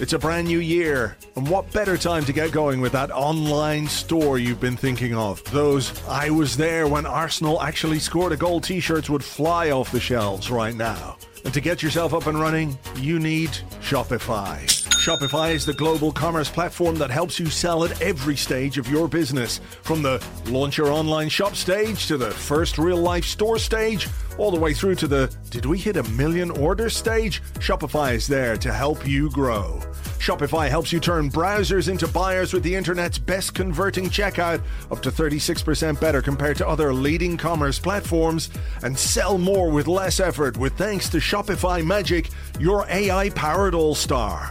It's a brand new year, and what better time to get going with that online store you've been thinking of? Those I was there when Arsenal actually scored a goal t shirts would fly off the shelves right now. And to get yourself up and running, you need Shopify. Shopify is the global commerce platform that helps you sell at every stage of your business. From the launch your online shop stage to the first real life store stage, all the way through to the did we hit a million order stage? Shopify is there to help you grow. Shopify helps you turn browsers into buyers with the internet's best converting checkout, up to 36% better compared to other leading commerce platforms, and sell more with less effort with thanks to Shopify Magic, your AI powered all star.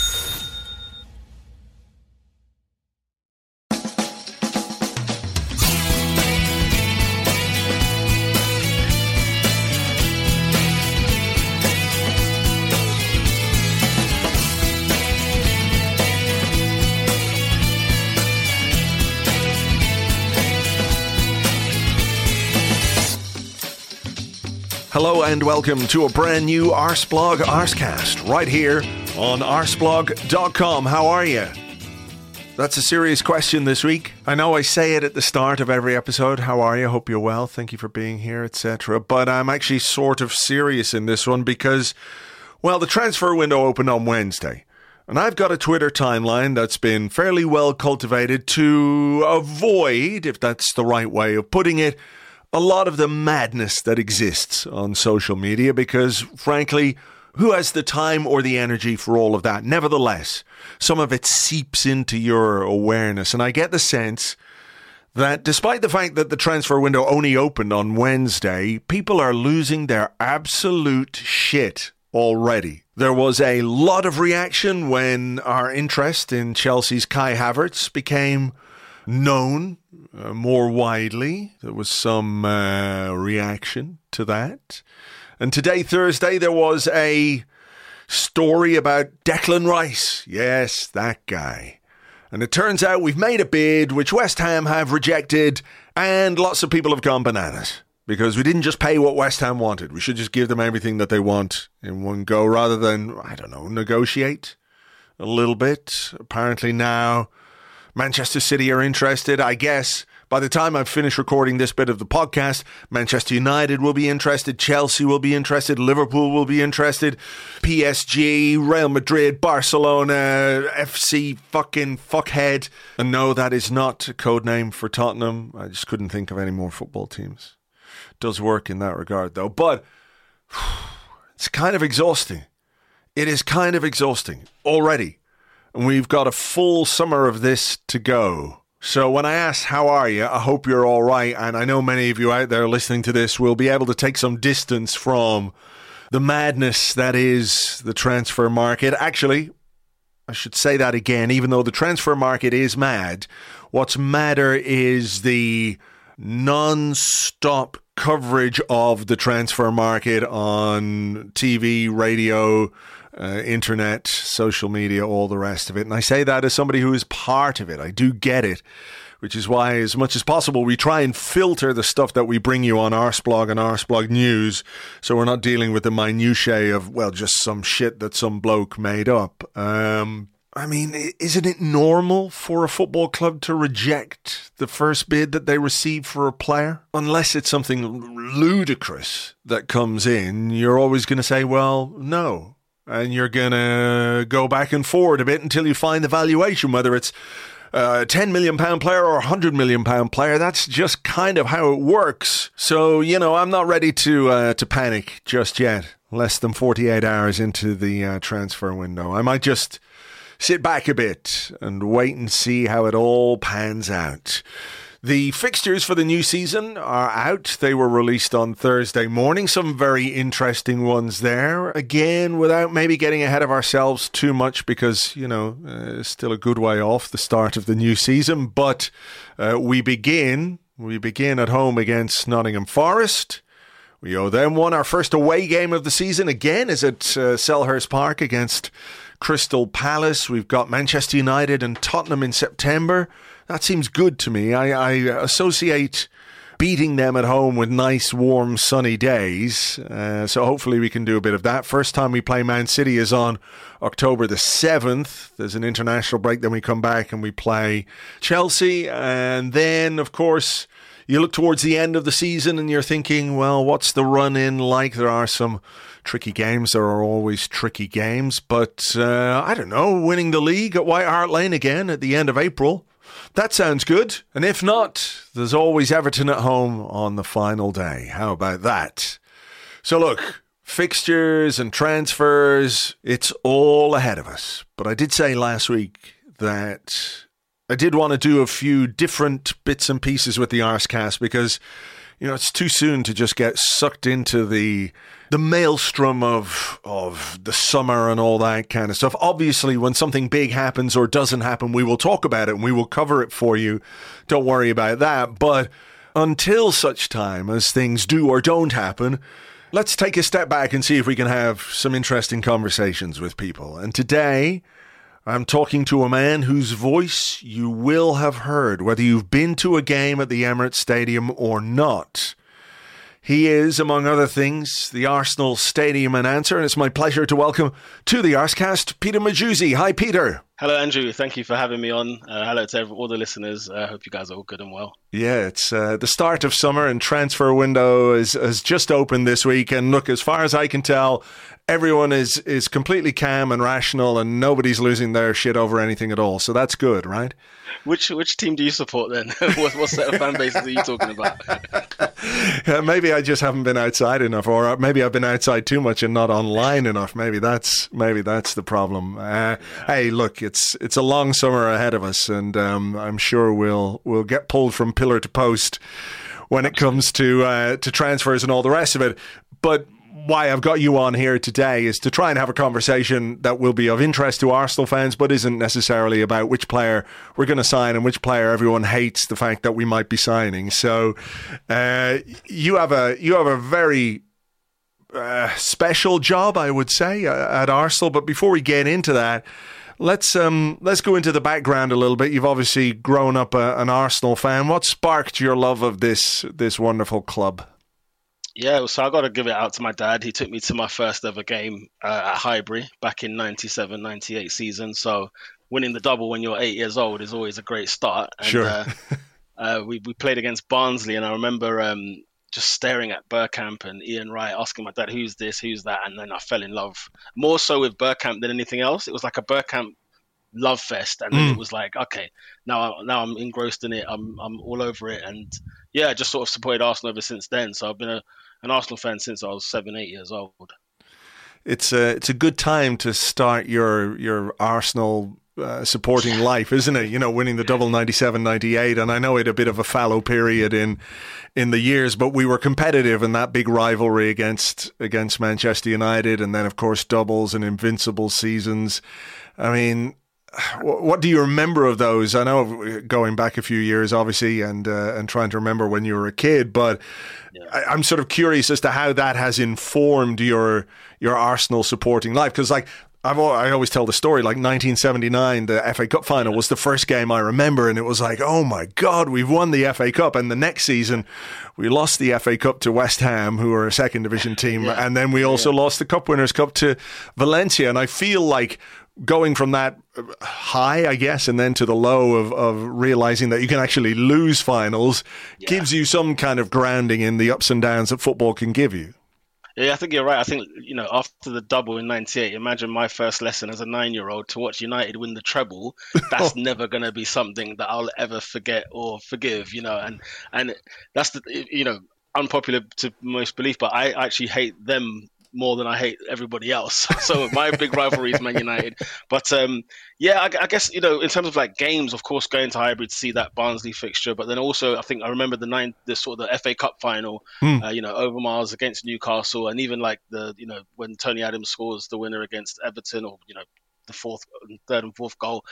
Hello and welcome to a brand new Arseblog Arsecast right here on arseblog.com. How are you? That's a serious question this week. I know I say it at the start of every episode. How are you? Hope you're well. Thank you for being here, etc. But I'm actually sort of serious in this one because, well, the transfer window opened on Wednesday. And I've got a Twitter timeline that's been fairly well cultivated to avoid, if that's the right way of putting it, a lot of the madness that exists on social media because, frankly, who has the time or the energy for all of that? Nevertheless, some of it seeps into your awareness. And I get the sense that despite the fact that the transfer window only opened on Wednesday, people are losing their absolute shit already. There was a lot of reaction when our interest in Chelsea's Kai Havertz became known uh, more widely. There was some uh, reaction to that. And today, Thursday, there was a story about Declan Rice. Yes, that guy. And it turns out we've made a bid which West Ham have rejected, and lots of people have gone bananas because we didn't just pay what West Ham wanted. We should just give them everything that they want in one go rather than, I don't know, negotiate a little bit. Apparently now Manchester City are interested. I guess by the time I've finished recording this bit of the podcast, Manchester United will be interested, Chelsea will be interested, Liverpool will be interested, PSG, Real Madrid, Barcelona, FC fucking fuckhead. And no, that is not a code name for Tottenham. I just couldn't think of any more football teams. It does work in that regard though, but it's kind of exhausting. It is kind of exhausting already and we've got a full summer of this to go. So when I ask how are you, I hope you're all right, and I know many of you out there listening to this will be able to take some distance from the madness that is the transfer market. Actually, I should say that again, even though the transfer market is mad, what's madder is the non-stop coverage of the transfer market on TV, radio, uh, internet, social media, all the rest of it. And I say that as somebody who is part of it. I do get it, which is why, as much as possible, we try and filter the stuff that we bring you on Arseblog and Arseblog News, so we're not dealing with the minutiae of well, just some shit that some bloke made up. Um, I mean, isn't it normal for a football club to reject the first bid that they receive for a player? Unless it's something ludicrous that comes in, you're always going to say, well, no and you're going to go back and forward a bit until you find the valuation, whether it's a 10 million pound player or a 100 million pound player. That's just kind of how it works. So, you know, I'm not ready to uh, to panic just yet. less than 48 hours into the uh, transfer window. I might just sit back a bit and wait and see how it all pans out. The fixtures for the new season are out. They were released on Thursday morning. Some very interesting ones there. Again, without maybe getting ahead of ourselves too much because, you know, uh, still a good way off the start of the new season. But uh, we begin, we begin at home against Nottingham Forest. We owe them one. Our first away game of the season again is at uh, Selhurst Park against Crystal Palace. We've got Manchester United and Tottenham in September. That seems good to me. I, I associate beating them at home with nice, warm, sunny days. Uh, so hopefully we can do a bit of that. First time we play Man City is on October the 7th. There's an international break. Then we come back and we play Chelsea. And then, of course, you look towards the end of the season and you're thinking, well, what's the run in like? There are some tricky games. There are always tricky games. But uh, I don't know, winning the league at White Hart Lane again at the end of April. That sounds good. And if not, there's always Everton at home on the final day. How about that? So, look, fixtures and transfers, it's all ahead of us. But I did say last week that I did want to do a few different bits and pieces with the Arsecast because, you know, it's too soon to just get sucked into the the maelstrom of of the summer and all that kind of stuff. Obviously, when something big happens or doesn't happen, we will talk about it and we will cover it for you. Don't worry about that. But until such time as things do or don't happen, let's take a step back and see if we can have some interesting conversations with people. And today, I'm talking to a man whose voice you will have heard, whether you've been to a game at the Emirates Stadium or not. He is, among other things, the Arsenal Stadium announcer, and it's my pleasure to welcome to the Arsecast Peter Mujuzi. Hi, Peter. Hello, Andrew. Thank you for having me on. Uh, hello to all the listeners. I uh, hope you guys are all good and well. Yeah, it's uh, the start of summer, and transfer window is, has just opened this week. And look, as far as I can tell, everyone is is completely calm and rational, and nobody's losing their shit over anything at all. So that's good, right? Which which team do you support then? what, what set of fan bases are you talking about? yeah, maybe I just haven't been outside enough, or maybe I've been outside too much and not online enough. Maybe that's maybe that's the problem. Uh, hey, look, it's it's a long summer ahead of us, and um, I'm sure we'll we'll get pulled from pillar to post when it comes to uh, to transfers and all the rest of it. But why I've got you on here today is to try and have a conversation that will be of interest to Arsenal fans, but isn't necessarily about which player we're going to sign and which player everyone hates the fact that we might be signing. So uh, you have a you have a very uh, special job, I would say, uh, at Arsenal. But before we get into that. Let's um, let's go into the background a little bit. You've obviously grown up a, an Arsenal fan. What sparked your love of this this wonderful club? Yeah, so I got to give it out to my dad. He took me to my first ever game uh, at Highbury back in 97 98 season. So winning the double when you're eight years old is always a great start. And, sure. uh, uh, we, we played against Barnsley, and I remember um, just staring at Bergkamp and Ian Wright, asking my dad, who's this, who's that? And then I fell in love more so with Bergkamp than anything else. It was like a Bergkamp love fest, and mm. it was like, okay, now now I'm engrossed in it. I'm I'm all over it, and yeah, I just sort of supported Arsenal ever since then. So I've been a an Arsenal fan since I was seven, eight years old. It's a it's a good time to start your your Arsenal uh, supporting life, isn't it? You know, winning the double 97 98. And I know it a bit of a fallow period in in the years, but we were competitive in that big rivalry against against Manchester United, and then of course doubles and invincible seasons. I mean, what do you remember of those? I know going back a few years, obviously, and uh, and trying to remember when you were a kid, but yeah. I, am sort of curious as to how that has informed your your Arsenal supporting life. Because like I've I always tell the story like 1979, the FA Cup final was the first game I remember, and it was like, oh my god, we've won the FA Cup, and the next season we lost the FA Cup to West Ham, who are a second division team, yeah. and then we also yeah. lost the Cup Winners' Cup to Valencia, and I feel like going from that high, I guess, and then to the low of, of realizing that you can actually lose finals yeah. gives you some kind of grounding in the ups and downs that football can give you. Yeah, I think you're right. I think you know after the double in '98, imagine my first lesson as a nine-year-old to watch United win the treble. That's oh. never going to be something that I'll ever forget or forgive. You know, and and that's the you know unpopular to most belief, but I actually hate them more than I hate everybody else. so my big rivalry is Man United. But um, yeah, I, I, guess you know in terms of like games, of course, going to Highbury to see that Barnsley fixture. But then also, I think I remember the nine, the sort of the FA Cup final. Mm. Uh, you know, Overmars against Newcastle, and even like the you know when Tony Adams scores the winner against Everton, or you know the fourth, third, and fourth goal.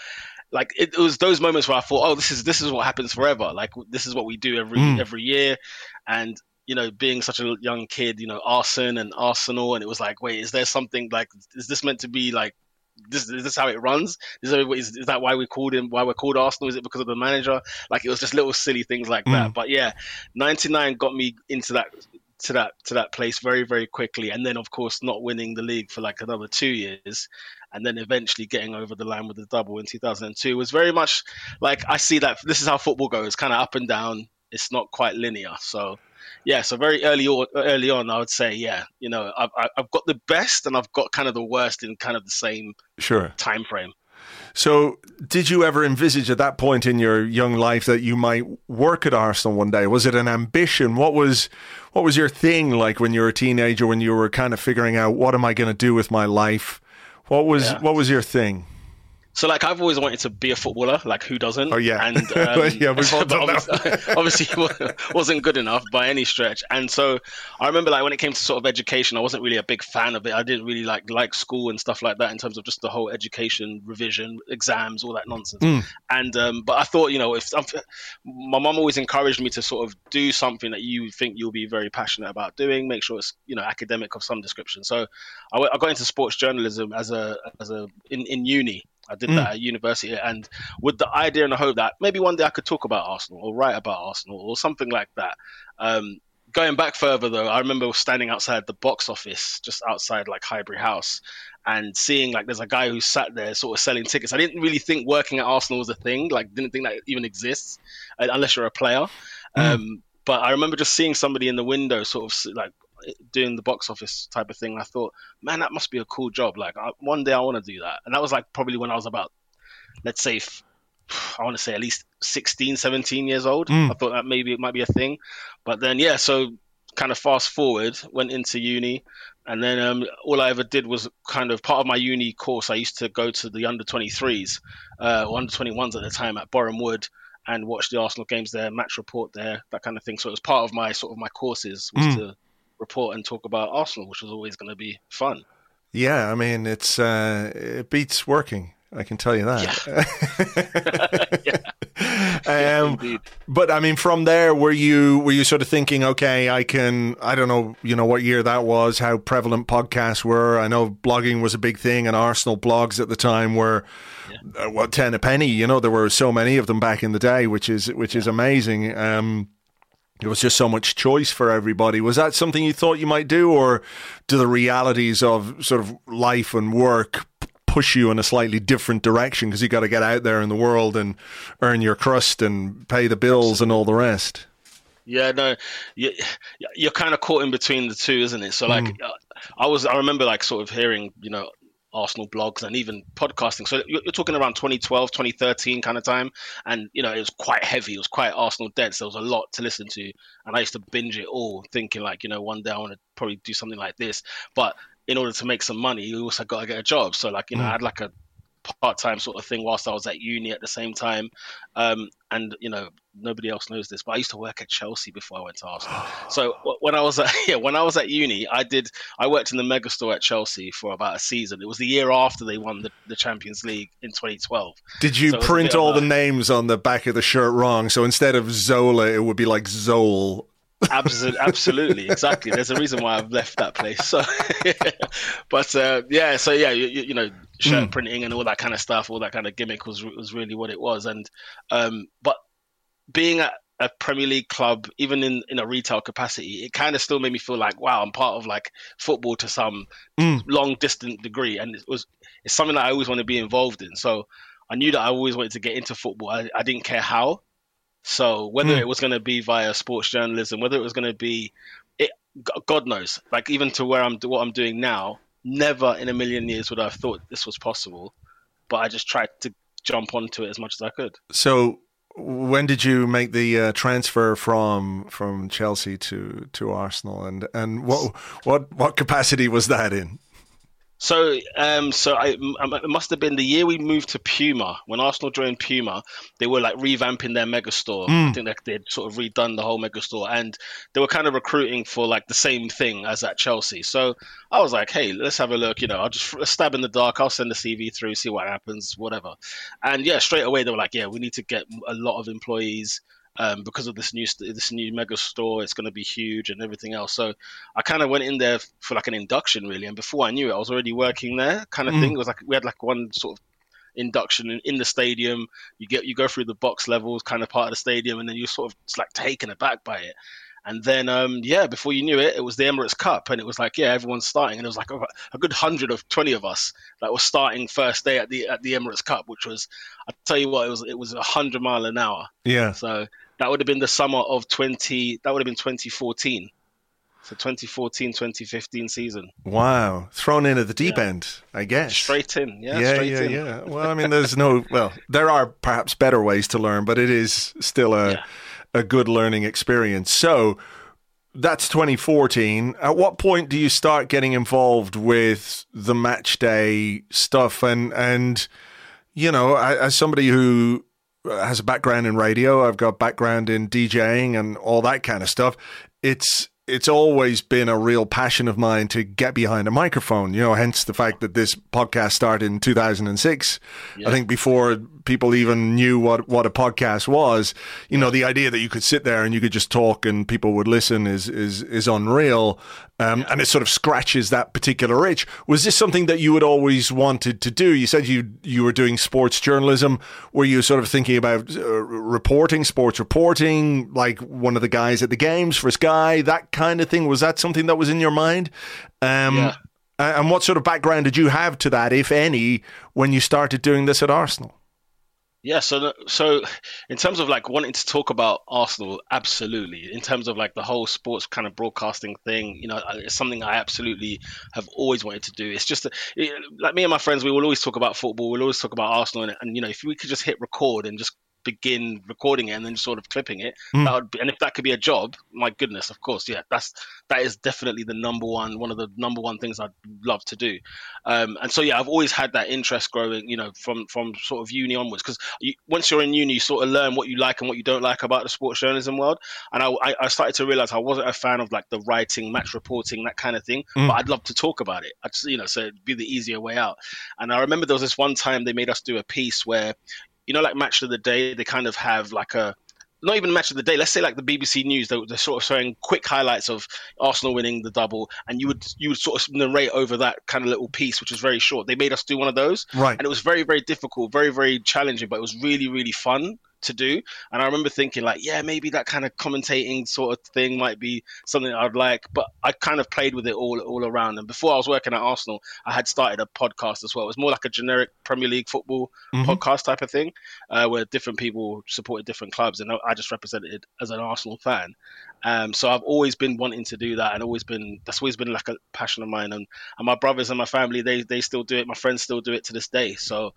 Like it, it, was those moments where I thought, oh, this is this is what happens forever. Like this is what we do every mm. every year, and you know, being such a young kid, you know, Arsenal and Arsenal, and it was like, wait, is there something like, is this meant to be like, this is this how it runs? Is, there, is, is that why we called him? Why we're called Arsenal? Is it because of the manager? Like it was just little silly things like mm. that. But yeah, '99 got me into that to that to that place very very quickly, and then of course not winning the league for like another two years, and then eventually getting over the line with the double in 2002 was very much like I see that this is how football goes, kind of up and down. It's not quite linear, so yeah, so very early on, early on, I would say, yeah, you know, I've I've got the best and I've got kind of the worst in kind of the same sure time frame. So, did you ever envisage at that point in your young life that you might work at Arsenal one day? Was it an ambition? What was what was your thing like when you were a teenager? When you were kind of figuring out what am I going to do with my life? What was yeah. what was your thing? So like I've always wanted to be a footballer. Like who doesn't? Oh yeah, and um, yeah, we've all done that. obviously, wasn't good enough by any stretch. And so I remember like when it came to sort of education, I wasn't really a big fan of it. I didn't really like like school and stuff like that in terms of just the whole education, revision, exams, all that nonsense. Mm. And um, but I thought you know if my mom always encouraged me to sort of do something that you think you'll be very passionate about doing, make sure it's you know academic of some description. So I, I got into sports journalism as a as a in, in uni I did mm. that at university, and with the idea and the hope that maybe one day I could talk about Arsenal or write about Arsenal or something like that. Um, going back further though, I remember standing outside the box office, just outside like Highbury House, and seeing like there's a guy who sat there sort of selling tickets. I didn't really think working at Arsenal was a thing, like didn't think that even exists uh, unless you're a player. Mm. Um, but I remember just seeing somebody in the window, sort of like doing the box office type of thing. I thought, man, that must be a cool job. Like I, one day I want to do that. And that was like probably when I was about, let's say, I want to say at least 16, 17 years old. Mm. I thought that maybe it might be a thing. But then, yeah, so kind of fast forward, went into uni. And then um, all I ever did was kind of part of my uni course. I used to go to the under 23s, uh, or under 21s at the time at Boreham Wood and watch the Arsenal games there, match report there, that kind of thing. So it was part of my sort of my courses was mm. to report and talk about Arsenal, which was always going to be fun. Yeah, I mean, it's uh, it beats working. I can tell you that. Yeah. yeah. um, but I mean, from there, were you were you sort of thinking, okay, I can, I don't know, you know, what year that was, how prevalent podcasts were. I know blogging was a big thing, and Arsenal blogs at the time were yeah. uh, what ten a penny. You know, there were so many of them back in the day, which is which is amazing. Um, there was just so much choice for everybody. Was that something you thought you might do, or do the realities of sort of life and work push you in a slightly different direction because you got to get out there in the world and earn your crust and pay the bills and all the rest? Yeah, no, you, you're kind of caught in between the two, isn't it? So, like, mm. I was, I remember, like, sort of hearing, you know, Arsenal blogs and even podcasting. So you're, you're, talking around 2012, 2013 kind of time. And, you know, it was quite heavy. It was quite Arsenal dense. There was a lot to listen to. And I used to binge it all, thinking, like, you know, one day I want to probably do something like this. But in order to make some money, you also got to get a job. So, like, you know, mm. I had like a part time sort of thing whilst I was at uni at the same time. Um, and you know, nobody else knows this, but I used to work at Chelsea before I went to Arsenal. so when I was at yeah, when I was at uni, I did I worked in the mega store at Chelsea for about a season. It was the year after they won the, the Champions League in 2012. Did you so print all the names on the back of the shirt wrong? So instead of Zola, it would be like Zol absolutely, absolutely, exactly. There's a reason why I've left that place. So, but uh, yeah, so yeah, you, you know, shirt mm. printing and all that kind of stuff, all that kind of gimmick was was really what it was. And um, but being at a Premier League club, even in, in a retail capacity, it kind of still made me feel like, wow, I'm part of like football to some mm. long distant degree, and it was it's something that I always want to be involved in. So I knew that I always wanted to get into football. I, I didn't care how. So whether mm. it was going to be via sports journalism, whether it was going to be, it, God knows. Like even to where I'm, what I'm doing now, never in a million years would I have thought this was possible. But I just tried to jump onto it as much as I could. So when did you make the uh, transfer from from Chelsea to to Arsenal, and and what what what capacity was that in? So, um, so I, it must have been the year we moved to Puma when Arsenal joined Puma. They were like revamping their megastore. Mm. I think that they'd sort of redone the whole megastore, and they were kind of recruiting for like the same thing as at Chelsea. So I was like, hey, let's have a look. You know, I'll just stab in the dark. I'll send the CV through, see what happens, whatever. And yeah, straight away they were like, yeah, we need to get a lot of employees um, because of this new this new mega store. It's going to be huge and everything else. So I kind of went in there for like an induction really, and before I knew it, I was already working there, kind of mm. thing. It was like we had like one sort of induction in, in, the stadium. You get you go through the box levels, kind of part of the stadium, and then you're sort of it's like taken aback by it. And then, um, yeah, before you knew it, it was the Emirates Cup, and it was like, yeah, everyone's starting, and it was like a, a good hundred of twenty of us that were starting first day at the at the Emirates Cup, which was, I tell you what, it was it was a hundred mile an hour. Yeah. So that would have been the summer of 20 that would have been 2014 so 2014 2015 season. Wow. Thrown in at the deep yeah. end i guess. Straight in. Yeah yeah yeah, in. yeah. Well i mean there's no well there are perhaps better ways to learn but it is still a yeah. a good learning experience. So that's 2014 at what point do you start getting involved with the match day stuff? And and you know as somebody who has a background in radio. I've got background in DJing and all that kind of stuff. It's it's always been a real passion of mine to get behind a microphone. You know, hence the fact that this podcast started in 2006. Yeah. I think before people even knew what, what a podcast was, you know, the idea that you could sit there and you could just talk and people would listen is is is unreal. Um, and it sort of scratches that particular itch. Was this something that you had always wanted to do? You said you you were doing sports journalism. Were you sort of thinking about uh, reporting, sports reporting, like one of the guys at the games for Sky, that kind of thing? Was that something that was in your mind? Um, yeah. And what sort of background did you have to that, if any, when you started doing this at Arsenal? Yeah, so so in terms of like wanting to talk about Arsenal, absolutely. In terms of like the whole sports kind of broadcasting thing, you know, it's something I absolutely have always wanted to do. It's just it, like me and my friends, we will always talk about football. We'll always talk about Arsenal, and, and you know, if we could just hit record and just begin recording it and then sort of clipping it. Mm. That would be, and if that could be a job, my goodness, of course, yeah, that's that is definitely the number one, one of the number one things I'd love to do. Um, and so yeah, I've always had that interest growing, you know, from from sort of uni onwards, because you, once you're in uni, you sort of learn what you like and what you don't like about the sports journalism world. And I, I started to realize I wasn't a fan of like the writing, match reporting, that kind of thing, mm. but I'd love to talk about it. I just, you know, so it'd be the easier way out. And I remember there was this one time they made us do a piece where you know, like match of the day, they kind of have like a not even match of the day. Let's say like the BBC News, they're, they're, sort of showing quick highlights of Arsenal winning the double, and you would you would sort of narrate over that kind of little piece, which was very short. They made us do one of those, right? And it was very very difficult, very very challenging, but it was really really fun to do. And I remember thinking like, yeah, maybe that kind of commentating sort of thing might be something I'd like. But I kind of played with it all all around. And before I was working at Arsenal, I had started a podcast as well. It was more like a generic Premier League football mm-hmm. podcast type of thing, uh, where different people supported different clubs, and I just represented as an Arsenal fan. Um, so I've always been wanting to do that, and always been that's always been like a passion of mine. And, and my brothers and my family, they they still do it. My friends still do it to this day. So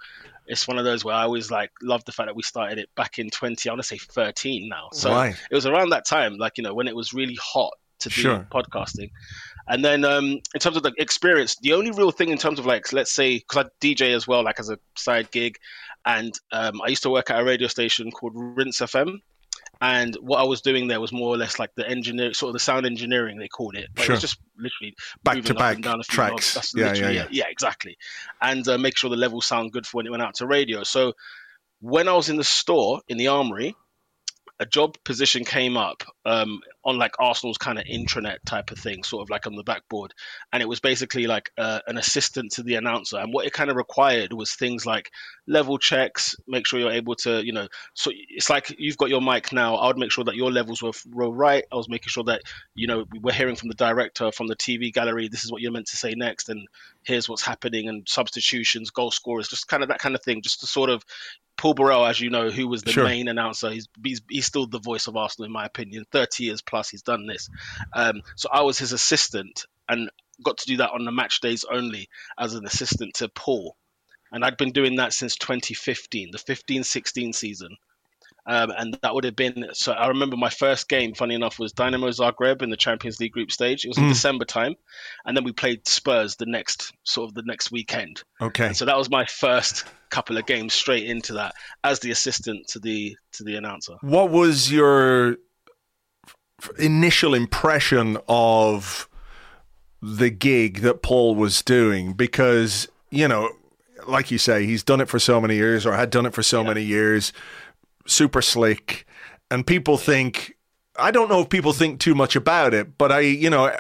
it's one of those where I always like love the fact that we started it back in 20, I want to say 13 now. So right. it was around that time, like, you know, when it was really hot to do sure. podcasting. And then um, in terms of the experience, the only real thing in terms of like, let's say, because I DJ as well, like as a side gig, and um, I used to work at a radio station called Rinse FM. And what I was doing there was more or less like the engineer, sort of the sound engineering they called it. But sure. it was just literally back to back down a few tracks. That's yeah, yeah, yeah, yeah, exactly. And uh, make sure the levels sound good for when it went out to radio. So when I was in the store in the armory, a job position came up um, on like Arsenal's kind of intranet type of thing, sort of like on the backboard, and it was basically like uh, an assistant to the announcer. And what it kind of required was things like level checks, make sure you're able to, you know, so it's like you've got your mic now. I would make sure that your levels were, were right. I was making sure that you know we're hearing from the director from the TV gallery. This is what you're meant to say next, and here's what's happening, and substitutions, goal scorers, just kind of that kind of thing, just to sort of Paul Burrell, as you know, who was the sure. main announcer, he's, he's, he's still the voice of Arsenal in my opinion. Thirty years plus, he's done this. Um, so I was his assistant and got to do that on the match days only as an assistant to Paul, and I'd been doing that since 2015, the 15-16 season. Um, and that would have been so. I remember my first game, funny enough, was Dynamo Zagreb in the Champions League group stage. It was in Mm. December time, and then we played Spurs the next sort of the next weekend. Okay. And so that was my first couple of games straight into that as the assistant to the to the announcer. What was your f- initial impression of the gig that Paul was doing? Because, you know, like you say, he's done it for so many years or had done it for so many years, super slick. And people think, I don't know if people think too much about it, but I, you know,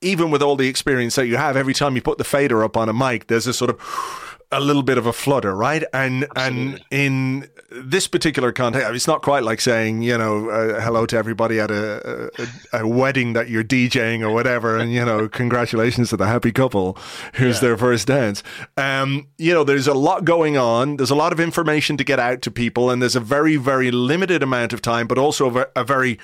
even with all the experience that you have, every time you put the fader up on a mic, there's a sort of a little bit of a flutter, right? And and in this particular context, it's not quite like saying, you know, uh, hello to everybody at a, a, a wedding that you're DJing or whatever, and you know, congratulations to the happy couple who's their first dance. Um, you know, there's a lot going on. There's a lot of information to get out to people, and there's a very very limited amount of time, but also a, a very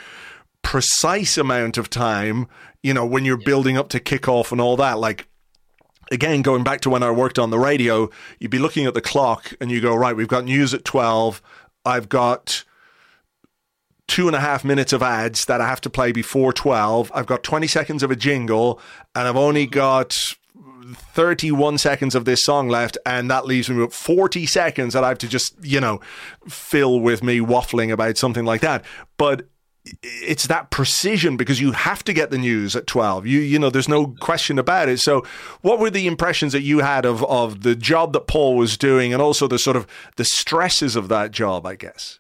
precise amount of time. You know, when you're building up to kickoff and all that, like again, going back to when I worked on the radio, you'd be looking at the clock and you go, right, we've got news at 12. I've got two and a half minutes of ads that I have to play before 12. I've got 20 seconds of a jingle and I've only got 31 seconds of this song left. And that leaves me with 40 seconds that I have to just, you know, fill with me waffling about something like that. But it's that precision because you have to get the news at 12 you you know there's no question about it. So what were the impressions that you had of of the job that Paul was doing and also the sort of the stresses of that job i guess?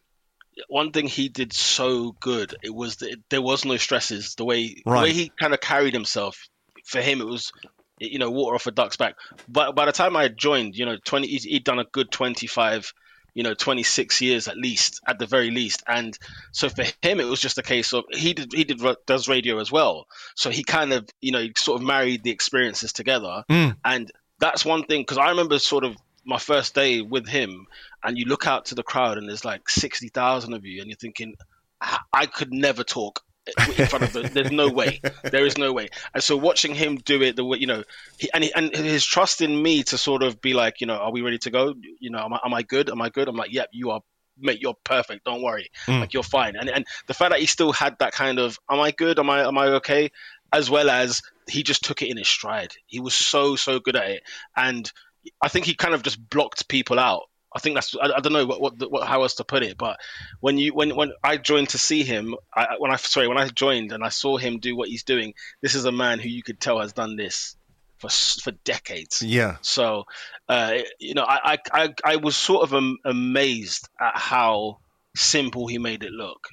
One thing he did so good it was that there was no stresses. The way Right. the way he kind of carried himself for him it was you know water off a duck's back. But by the time i joined you know 20 he'd, he'd done a good 25 you know 26 years at least at the very least. And so for him it was just a case of he did he did does radio as well. So he kind of you know sort of married the experiences together. Mm. and that's one thing because i remember sort of my first day with him and you look out to the crowd and there's like 60,000 of you and you're thinking I, I could never talk in front of the there's no way. There is no way. And so watching him do it the way you know he, and, he, and his trust in me to sort of be like you know are we ready to go? You know am I, am I good? Am I good? I'm like yep you are mate you're perfect. Don't worry. Mm. like you're fine. And and the fact that he still had that kind of am I good? Am I am I okay? as well as he just took it in his stride. He was so so good at it. And I think he kind of just blocked people out I think that's I, I don't know what, what what how else to put it, but when you when when I joined to see him, I, when I sorry when I joined and I saw him do what he's doing, this is a man who you could tell has done this for for decades. yeah So, uh, you know, I, I I was sort of am, amazed at how simple he made it look,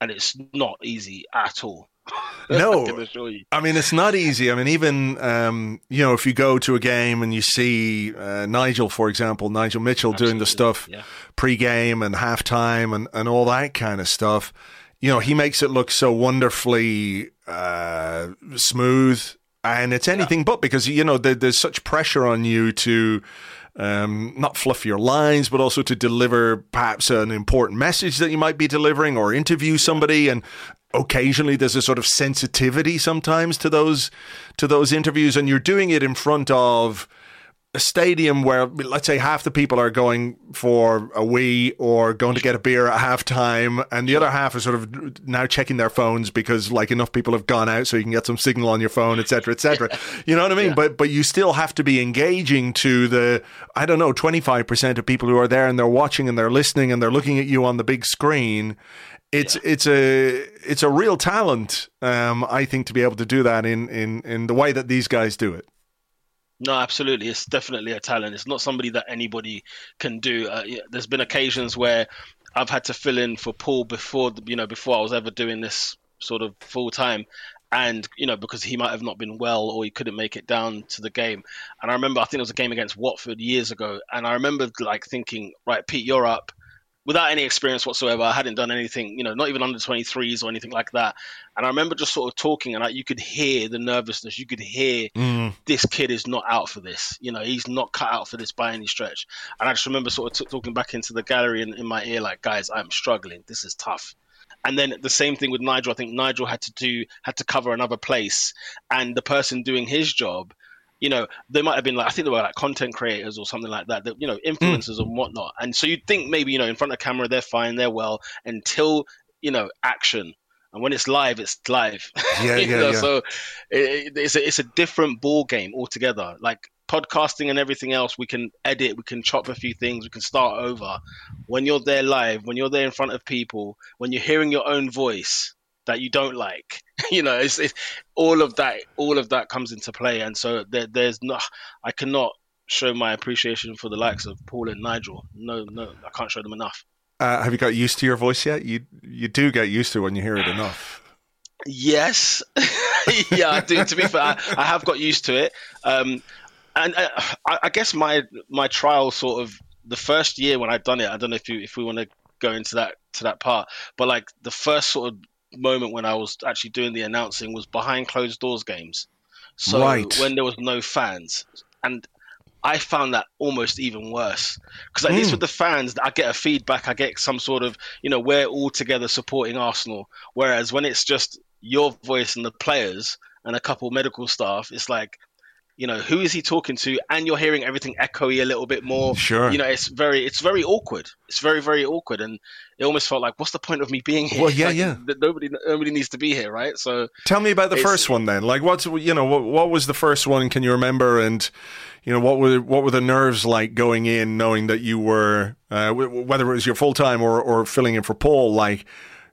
and it's not easy at all. No. I can assure you. I mean, it's not easy. I mean, even um, you know, if you go to a game and you see uh, Nigel, for example, Nigel Mitchell doing the stuff yeah. pre-game and halftime and and all that kind of stuff, you know, he makes it look so wonderfully uh, smooth, and it's anything but because you know there, there's such pressure on you to. Um, not fluff your lines, but also to deliver perhaps an important message that you might be delivering or interview somebody. And occasionally there's a sort of sensitivity sometimes to those to those interviews, and you're doing it in front of a stadium where let's say half the people are going for a wee or going to get a beer at halftime and the other half are sort of now checking their phones because like enough people have gone out so you can get some signal on your phone etc etc you know what i mean? But but you still have to be engaging to the i don't know 25% of people who are there and they're watching and they're listening and they're looking at you on the big screen. It's it's a it's a real talent um i think to be able to do that in in in the way that these guys do it No, absolutely. It's definitely a talent. It's not somebody that anybody can do. Uh, there's been occasions where I've had to fill in for Paul before, you know, before I was ever doing this sort of full time, and you know, because he might have not been well or he couldn't make it down to the game. And I remember, I think it was a game against Watford years ago, and I remember like thinking, right, Pete, you're up. Without any experience whatsoever, I hadn't done anything, you know, not even under 23s or anything like that. And I remember just sort of talking, and I, you could hear the nervousness. You could hear mm. this kid is not out for this. You know, he's not cut out for this by any stretch. And I just remember sort of t- talking back into the gallery in, in my ear, like, guys, I'm struggling. This is tough. And then the same thing with Nigel. I think Nigel had to do had to cover another place, and the person doing his job, you know, they might have been like I think they were like content creators or something like that, that you know, influencers mm. and whatnot. And so you'd think maybe you know, in front of camera they're fine, they're well, until you know, action. And when it's live, it's live. Yeah, yeah, know? yeah. So it, it's a it's a different ball game altogether. Like podcasting and everything else, we can edit, we can chop a few things, we can start over. When you're there live, when you're there in front of people, when you're hearing your own voice that you don't like, you know, it's, it's all of that. All of that comes into play, and so there, there's no, I cannot show my appreciation for the likes of Paul and Nigel. No, no, I can't show them enough. Uh, have you got used to your voice yet? You you do get used to it when you hear it enough. Yes, yeah, I do. To be fair, I, I have got used to it. Um, and uh, I, I, guess my my trial sort of the first year when I'd done it. I don't know if you if we want to go into that to that part, but like the first sort of moment when I was actually doing the announcing was behind closed doors games. So right. when there was no fans, and I found that almost even worse because at mm. least with the fans, I get a feedback, I get some sort of you know we're all together supporting Arsenal. Whereas when it's just your voice and the players and a couple medical staff, it's like you know who is he talking to? And you're hearing everything echoey a little bit more. Sure. You know it's very it's very awkward. It's very very awkward. And it almost felt like what's the point of me being here? Well yeah like, yeah. nobody nobody needs to be here right? So tell me about the first one then. Like what's you know what, what was the first one? Can you remember? And you know what were what were the nerves like going in knowing that you were uh, whether it was your full time or or filling in for Paul like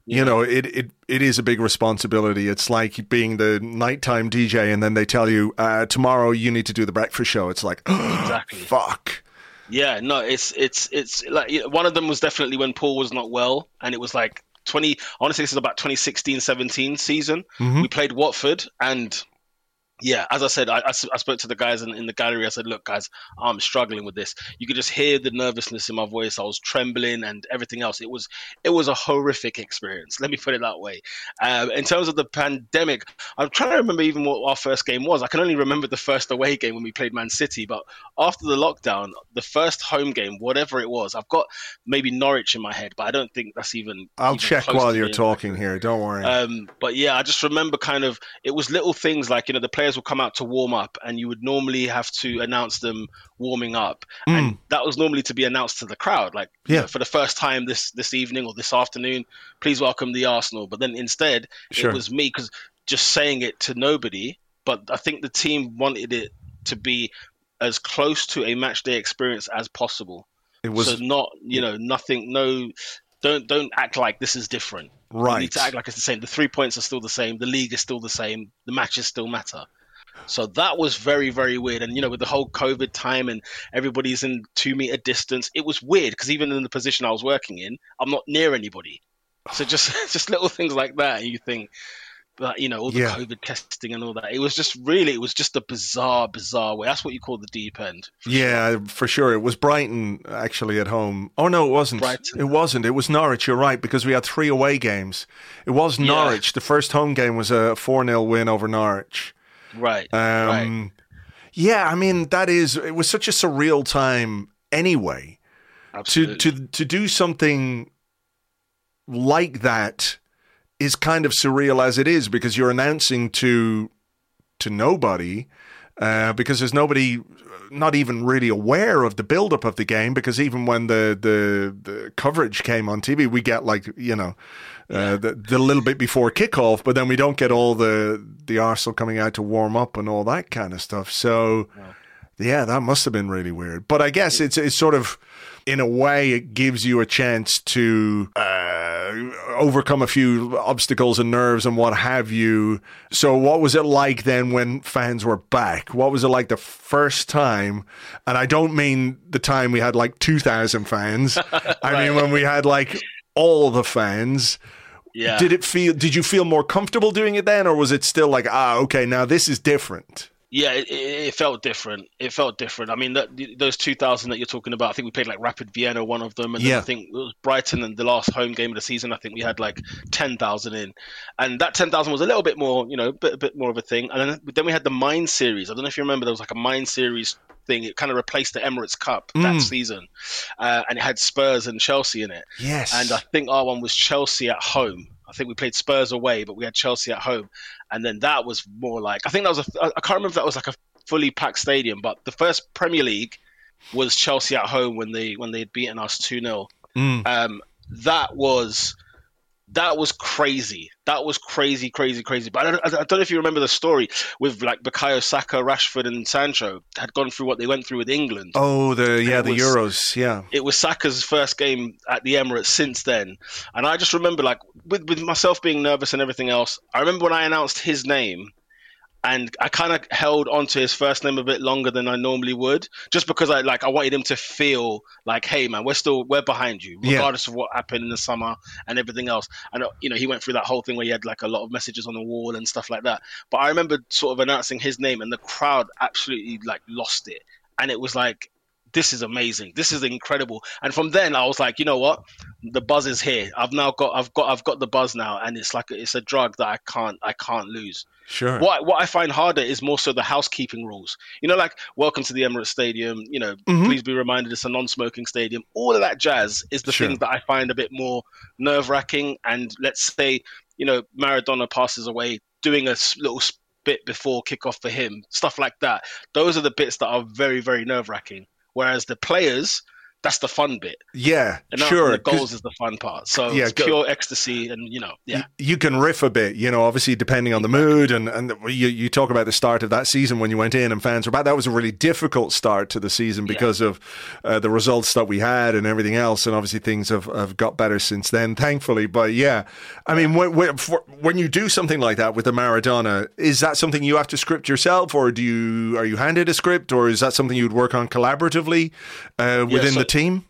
yeah. You know, it, it it is a big responsibility. It's like being the nighttime DJ, and then they tell you uh, tomorrow you need to do the breakfast show. It's like exactly fuck. Yeah, no, it's it's it's like one of them was definitely when Paul was not well, and it was like 20 honestly this is about 2016 17 season mm-hmm. we played watford and yeah, as I said, I, I, I spoke to the guys in, in, the gallery. I said, "Look, guys, I'm struggling with this. You could just hear the nervousness in my voice. I was trembling and everything else. It was it was a horrific experience. Let me put it that way. Um, in terms of the pandemic, I'm trying to remember even what our first game was. I can only remember the first away game when we played Man City. But after the lockdown, the first home game, whatever it was, I've got maybe Norwich in my head, but I don't think that's even. I'll even check while you're talking here. Don't worry. Um, but yeah, I just remember kind of it was little things like you know the players players will come out to warm up, and you would normally have to announce them warming up, mm. and that was normally to be announced to the crowd, like yeah. You know, for the first time this this evening or this afternoon, please welcome the Arsenal. But then instead, sure. it was me because just saying it to nobody. But I think the team wanted it to be as close to a match day experience as possible. It was so not you know nothing no don't don't act like this is different. Right. You need to act like it's the same. The three points are still the same. The league is still the same. The matches still matter. So that was very, very weird. And, you know, with the whole COVID time and everybody's in two meter distance, it was weird because even in the position I was working in, I'm not near anybody. So just, just little things like that. You think, but you know, all the yeah. COVID testing and all that. It was just really, it was just a bizarre, bizarre way. That's what you call the deep end. Yeah, sure. for sure. It was Brighton actually at home. Oh no, it wasn't. Brighton. It wasn't. It was Norwich. You're right because we had three away games. It was Norwich. Yeah. The first home game was a four 0 win over Norwich. Right. Um, right. Yeah, I mean that is. It was such a surreal time anyway. Absolutely. To to to do something like that is kind of surreal as it is because you're announcing to to nobody uh, because there's nobody not even really aware of the build-up of the game because even when the, the, the coverage came on TV, we get like you know uh, the, the little bit before kickoff, but then we don't get all the the Arsenal coming out to warm up and all that kind of stuff. So yeah, that must have been really weird. But I guess it's it's sort of in a way, it gives you a chance to uh, overcome a few obstacles and nerves and what have you. So, what was it like then when fans were back? What was it like the first time? And I don't mean the time we had like 2,000 fans, I mean when we had like all the fans. Yeah. Did it feel? Did you feel more comfortable doing it then, or was it still like, ah, okay, now this is different? Yeah, it, it, felt different. It felt different. I mean, that, those 2,000 that you're talking about, I think we played like Rapid Vienna, one of them, and yeah. I think it was Brighton and the last home game of the season. I think we had like 10,000 in, and that 10,000 was a little bit more, you know, a bit, a bit more of a thing. And then, then we had the Mind Series. I don't know if you remember, there was like a Mind Series thing. It kind of replaced the Emirates Cup mm. that season, uh, and it had Spurs and Chelsea in it. Yes, and I think our one was Chelsea at home. I think we played Spurs away, but we had Chelsea at home, and then that was more like I think that was a I can't remember if that was like a fully packed stadium. But the first Premier League was Chelsea at home when they when they had beaten us two 0 Mm. um, that was that was crazy. That was crazy, crazy, crazy. But I don't, I don't know if you remember the story with like Bukayo Saka, Rashford, and Sancho had gone through what they went through with England. Oh, the yeah, the was- Euros. Yeah. It was Saka's first game at the Emirates since then, and I just remember like with with myself being nervous and everything else. I remember when I announced his name. And I kind of held on to his first name a bit longer than I normally would, just because I like I wanted him to feel like, hey man, we're still we're behind you, Yeah. regardless of what happened in the summer and everything else. And uh, you know he went through that whole thing where he had like a lot of messages on the wall and stuff like that. But I remember sort of announcing his name, and the crowd absolutely like lost it, and it was like this is amazing. This is incredible. And from then I was like, you know what? The buzz is here. I've now got I've got I've got the buzz now and it's like it's a drug that I can't I can't lose. Sure. What what I find harder is more so the housekeeping rules. You know, like welcome to the Emirates Stadium, you know, Mhm. please be reminded it's a non smoking stadium. All of that jazz is the Sure. things that I find a bit more nerve wracking. And let's say, you know, Maradona passes away, doing a little bit before kickoff for him, stuff like that. Those are the bits that are very, very nerve wracking. Whereas the players, that's the fun bit. Yeah. And Sure. the goals is the fun part. So Yeah, it's go- pure ecstasy and, you know, yeah. you can riff a bit, you know, obviously depending on the mood. And, and you, you talk about the start of that season when you went in and fans were bad. That was a really difficult start to the season because of uh, the results that we had and everything else. And obviously things have, have got better since then, thankfully. But yeah, I mean, when, when, for, when you do something like that with the Maradona, is that something you have to script yourself or do you, are you handed a script or is that something you'd work on collaboratively uh, within so- the team?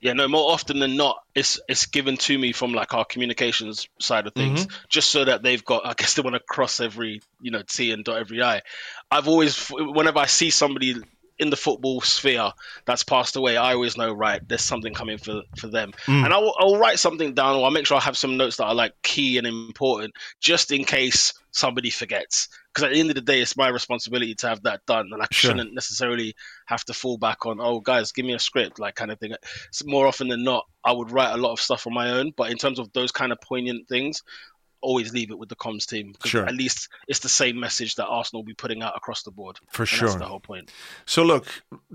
Yeah, no, more often than not, it's it's given to me from like our communications side of mm-hmm. things, just so that they've got. I guess they want to cross every you know T and dot every I. I've always, whenever I see somebody in the football sphere that's passed away, I always know right. There's something coming for for them, mm. and I'll I'll write something down, or I'll make sure I have some notes that are like key and important, just in case somebody forgets. Because at the end of the day, it's my responsibility to have that done, and I Sure. shouldn't necessarily have to fall back on, oh guys, give me a script, like kind of thing. So more often than not, I would write a lot of stuff on my own. But in terms of those kind of poignant things, always leave it with the comms team Sure. at least it's the same message that Arsenal will be putting out across the board. For sure. that's the whole point. So, look,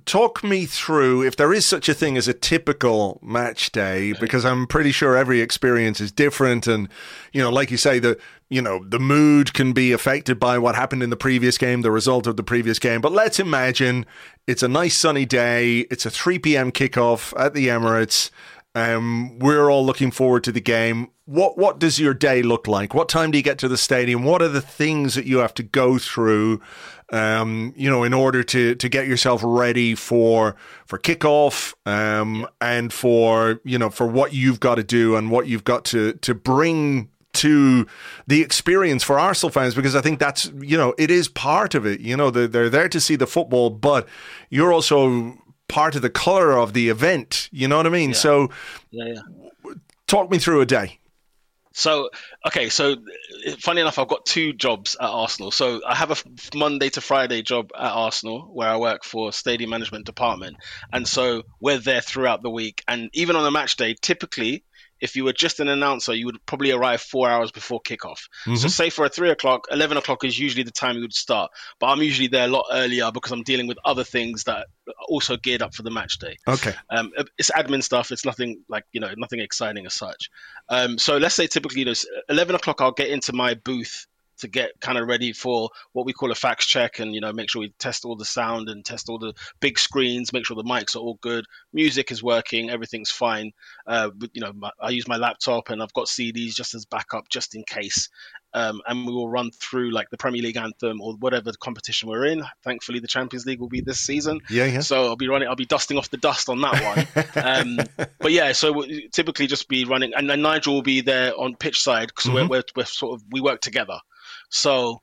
talk me through if there is such a thing as a typical match day, because I'm pretty sure every experience is different. And, you know, like you say, the, you know, the mood can be affected by what happened in the previous game, the result of the previous game. But let's imagine it's a nice sunny day, it's a 3 p.m. kickoff at the Emirates. Um, we're all looking forward to the game. What what does your day look like? What time do you get to the stadium? What are the things that you have to go through? Um, you know, in order to to get yourself ready for for kickoff, um, and for you know for what you've got to do and what you've got to to bring to the experience for Arsenal fans because I think that's you know it is part of it. You know they're, they're there to see the football, but you're also part of the color of the event. You know what I mean? So Yeah, yeah. talk me through a day. So okay, so funny enough, I've got two jobs at Arsenal. So I have a Monday to Friday job at Arsenal where I work for stadium management department, and so we're there throughout the week. And even on a match day, typically, if you were just an announcer, you would probably arrive four hours before kickoff. So say for a three o'clock, eleven o'clock is usually the time you would start, but I'm usually there a lot earlier because I'm dealing with other things that are also geared up for the match day. Okay. Um, it's admin stuff. It's nothing like you know nothing exciting as such. Um, so let's say typically there's 11 o'clock. I'll get into my booth to get kind of ready for what we call a fax check and you know make sure we test all the sound and test all the big screens make sure the mics are all good music is working everything's fine uh, but, you know my, i use my laptop and i've got cds just as backup just in case um, and we will run through like the premier league anthem or whatever the competition we're in thankfully the champions league will be this season Yeah, yeah. so I'll be running. I'll be dusting off the dust on that one. um, but yeah, so we'll typically just be running, and then Nigel will be there on pitch side because we're, we're we're sort of we work together. So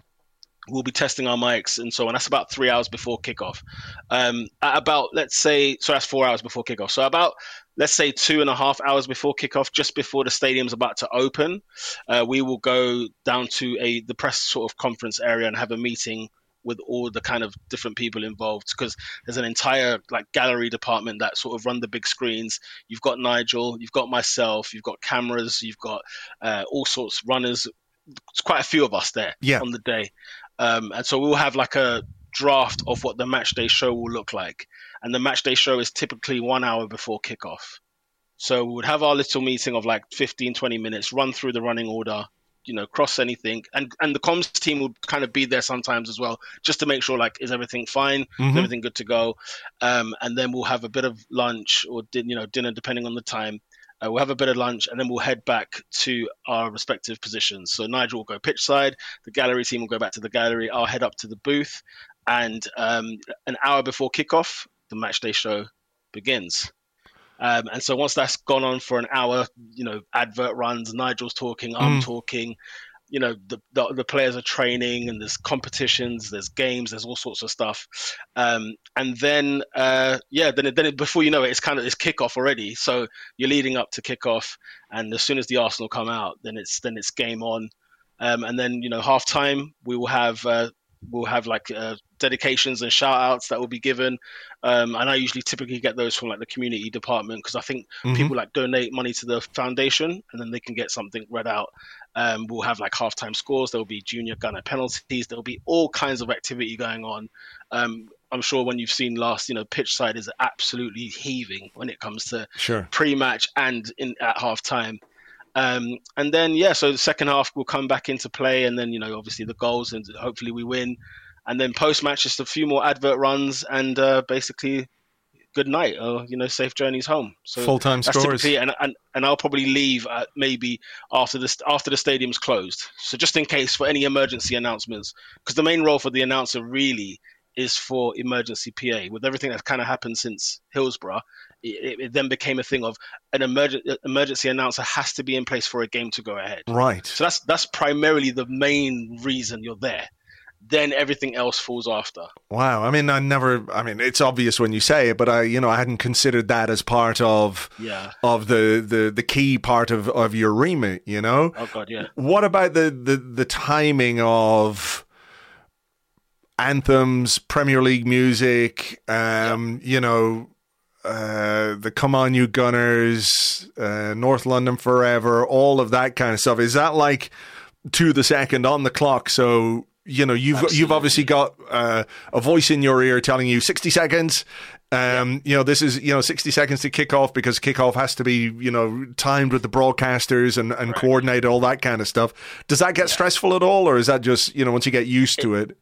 we'll be testing our mics and so on. That's about three hours before kickoff. Um, about let's say so that's four hours before kickoff. So about let's say two and a half hours before kickoff, just before the stadium's about to open, uh, we will go down to a the press sort of conference area and have a meeting with all the kind of different people involved because there's an entire like gallery department that sort of run the big screens you've got nigel you've got myself you've got cameras you've got uh, all sorts runners quite a few of us there Yeah. on the day um, and so we'll have like a draft of what the match day show will look like. And the match day show is typically one hour before kickoff. So we would have our little meeting of like 15, 20 minutes, run through the running order, you know, cross anything. And and the comms team will kind of be there sometimes as well, just to make sure like, is everything fine? Mhm. Is everything good to go? Um, and then we'll have a bit of lunch or din- you know, dinner depending on the time. Uh, we'll have a bit of lunch and then we'll head back to our respective positions. So Nigel will go pitch side, the gallery team will go back to the gallery. I'll head up to the booth, and um, an hour before kickoff, the match day show begins. Um, and so once that's gone on for an hour, you know, advert runs, Nigel's talking, I'm Mm. talking, you know, the, the the players are training, and there's competitions, there's games, there's all sorts of stuff. Um, and then, uh, yeah, then then it, before you know it, it's kind of it's kickoff already. So you're leading up to kickoff, and as soon as the Arsenal come out, then it's then it's game on. Um, and then you know half time we will have uh, we'll have like uh, dedications and shout outs that will be given um, and i usually typically get those from like the community department because i think Mhm. people like donate money to the foundation and then they can get something read out um, we'll have like halftime scores there'll be junior gunner penalties there'll be all kinds of activity going on um, i'm sure when you've seen last you know pitch side is absolutely heaving when it comes to Sure. pre-match and in at half time. Um, and then yeah, so the second half will come back into play, and then you know obviously the goals, and hopefully we win. And then post-match, just a few more advert runs, and uh, basically good night, or you know safe journeys home. So Full time that's scores. typically, and, and and I'll probably leave uh, maybe after this after the stadium's closed. So just in case for any emergency announcements, because the main role for the announcer really is for emergency PA. With everything that's kind of happened since Hillsborough, it, it then became a thing of an emergen- uh, emergency announcer has to be in place for a game to go ahead. Right. So that's that's primarily the main reason you're there. Then everything else falls after. Wow. I mean, I never. I mean, it's obvious when you say it, but I, you know, I hadn't considered that as part of Yeah. of the the the key part of of your remit. You know. Oh god, yeah. What about the the the timing of anthems, Premier League music? Um, you know. Uh, the Come On You Gunners, uh, North London Forever, all of that kind of stuff. Is that like to the second on the clock? So you know you've you've obviously got uh, a voice in your ear telling you sixty seconds. Um, you know this is you know sixty seconds to kick off because kickoff has to be you know timed with the broadcasters and and coordinated all that kind of stuff. Does that get stressful at all, or is that just you know once you get used to it?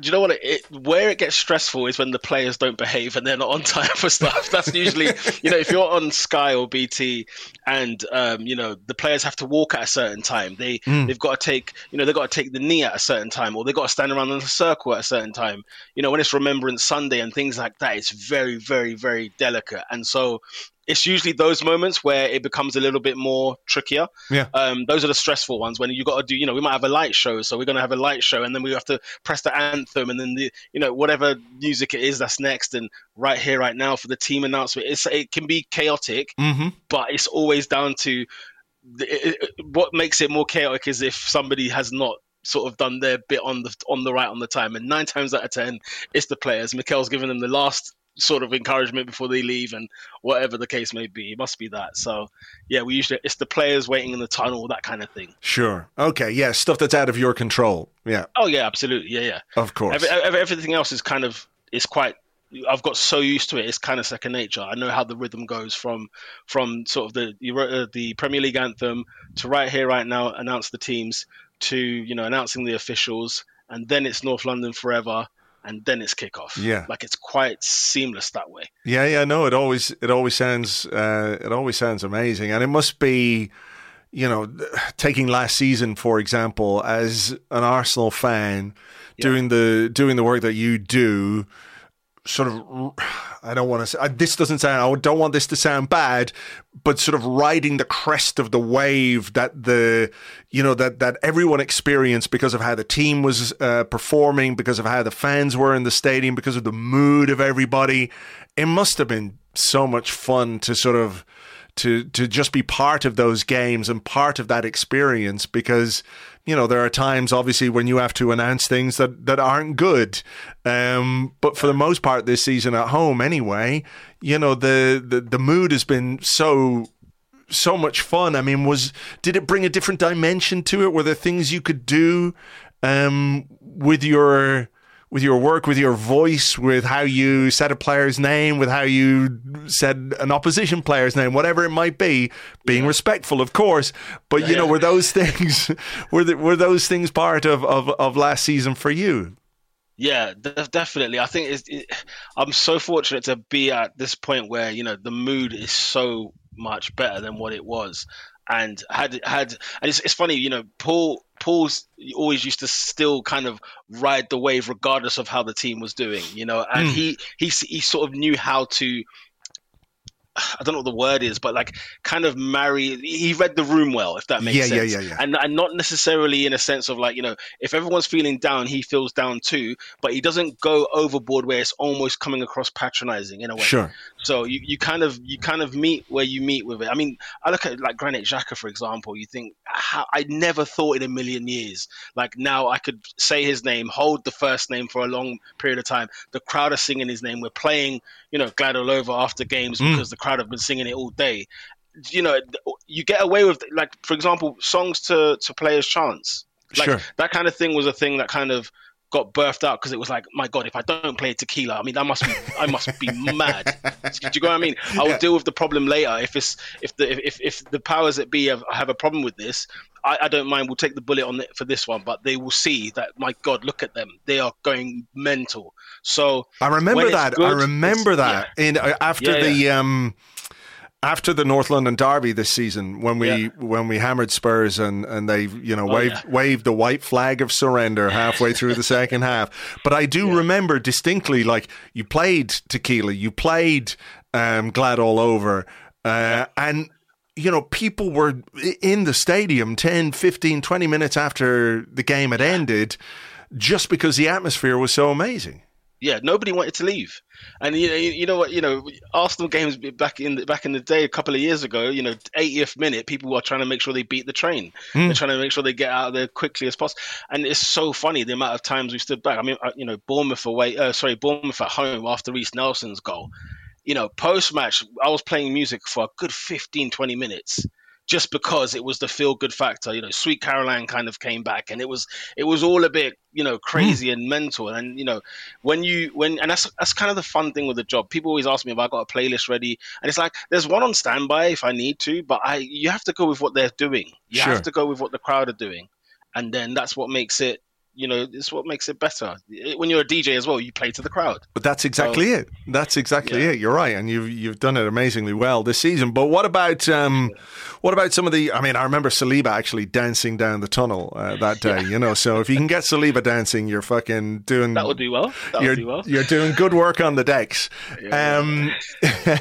Do you know what it, it where it gets stressful is when the players don't behave and they're not on time for stuff. That's usually you know if you're on sky or bt and um, you know the players have to walk at a certain time they they've got to take you know they've got to take the knee at a certain time or they've got to stand around in a circle at a certain time. You know when it's remembrance sunday and things like that it's very very very delicate. And so it's usually those moments where it becomes a little bit more trickier Yeah. um, those are the stressful ones when you got to do you know we might have a light show so we're going to have a light show and then we have to press the anthem and then the you know whatever music it is that's next and right here right now for the team announcement it's it can be chaotic Mm-hmm. but it's always down to the, it, what makes it more chaotic is if somebody has not sort of done their bit on the on the right on the time and nine times out of ten it's the players Mikel's giving them the last sort of encouragement before they leave and whatever the case may be it must be that so yeah we usually it's the players waiting in the tunnel that kind of thing Sure. Okay. Yeah. Stuff that's out of your control. Yeah. oh yeah absolutely yeah yeah Of course. Every, every, everything else is kind of is quite I've got so used to it. It's kind of second nature. I know how the rhythm goes from from sort of the uh, the Premier League anthem to right here, right now, announce the teams to you know announcing the officials, and then it's North London forever, and then it's kickoff. Yeah. like it's quite seamless that way. Yeah, yeah, no, it always it always sounds uh, it always sounds amazing, and it must be, you know, taking last season for example, as an Arsenal fan, doing the doing the work that you do, sort of. I don't want to say this doesn't sound. I don't want this to sound bad, but sort of riding the crest of the wave that the you know that that everyone experienced because of how the team was uh, performing, because of how the fans were in the stadium, because of the mood of everybody. It must have been so much fun to sort of to to just be part of those games and part of that experience because you know there are times obviously when you have to announce things that that aren't good. Um but for the most part this season at home anyway you know the the, the mood has been so so much fun. I mean was did it bring a different dimension to it? Were there things you could do um with your with your work, with your voice, with how you said a player's name, with how you said an opposition player's name, whatever it might be, being yeah. respectful, of course. But you know, were those things were the, were those things part of, of, of last season for you? Yeah, definitely. I think it's, it, I'm so fortunate to be at this point where you know the mood is so much better than what it was, and had had and it's, it's funny, you know, Paul Paul's always used to still kind of ride the wave regardless of how the team was doing, you know, and mm. he he he sort of knew how to I don't know what the word is, but like kind of marry. He read the room well, if that makes yeah, sense. Yeah, yeah, yeah. And and not necessarily in a sense of like you know, if everyone's feeling down, he feels down too. But he doesn't go overboard where it's almost coming across patronizing in a way. Sure. So you, you kind of you kind of meet where you meet with it. I mean, I look at like Granit Xhaka for example. You think how, I never thought in a million years like now I could say his name, hold the first name for a long period of time. The crowd are singing his name. We're playing you know Glad All Over after games mm. because the crowd have been singing it all day. You know, you get away with like for example songs to to players chants. Like sure. that kind of thing was a thing that kind of got birthed out because it was like, my God, if I don't play tequila, I mean, I must be, I must be mad. Do you know what I mean? I will yeah. deal with the problem later. If it's, if the, if, if the powers that be have, have a problem with this, I, I, don't mind. We'll take the bullet on it for this one, but they will see that, my God, look at them. They are going mental. So I remember that. Good, I remember that yeah. in uh, after yeah, the, um, after the North London Derby this season, when we yeah. when we hammered Spurs and, and they you know oh, waved yeah. waved the white flag of surrender halfway through the second half. But I do yeah. remember distinctly, like you played Tequila, you played um, Glad All Over, uh, and you know people were in the stadium 10, 15, 20 minutes after the game had ended, just because the atmosphere was so amazing. Yeah, nobody wanted to leave. And you know, you know what, you know, Arsenal games back in the, back in the day, a couple of years ago, you know, 80th minute, people are trying to make sure they beat the train. Mm. They're trying to make sure they get out of there quickly as possible. And it's so funny the amount of times we stood back. I mean, uh, you know, Bournemouth away, uh, sorry, Bournemouth at home after Reiss Nelson's goal. You know, post match, I was playing music for a good 15, 20 minutes just because it was the feel good factor. You know, Sweet Caroline kind of came back, and it was it was all a bit you know crazy mm. and mental. And you know, when you when and that's that's kind of the fun thing with the job. People always ask me if I got a playlist ready, and it's like there's one on standby if I need to, but I you have to go with what they're doing. You sure. have to go with what the crowd are doing, and then that's what makes it you know, it's what makes it better. When you're a DJ as well, you play to the crowd. But that's exactly so, it. That's exactly yeah. it. You're right, and you've you've done it amazingly well this season. But what about um, what about some of the? I mean, I remember Saliba actually dancing down the tunnel uh, that day. Yeah. You know, so if you can get Saliba dancing, you're fucking doing. That would do well. That you're, do well. You're doing good work on the decks. Yeah. Um,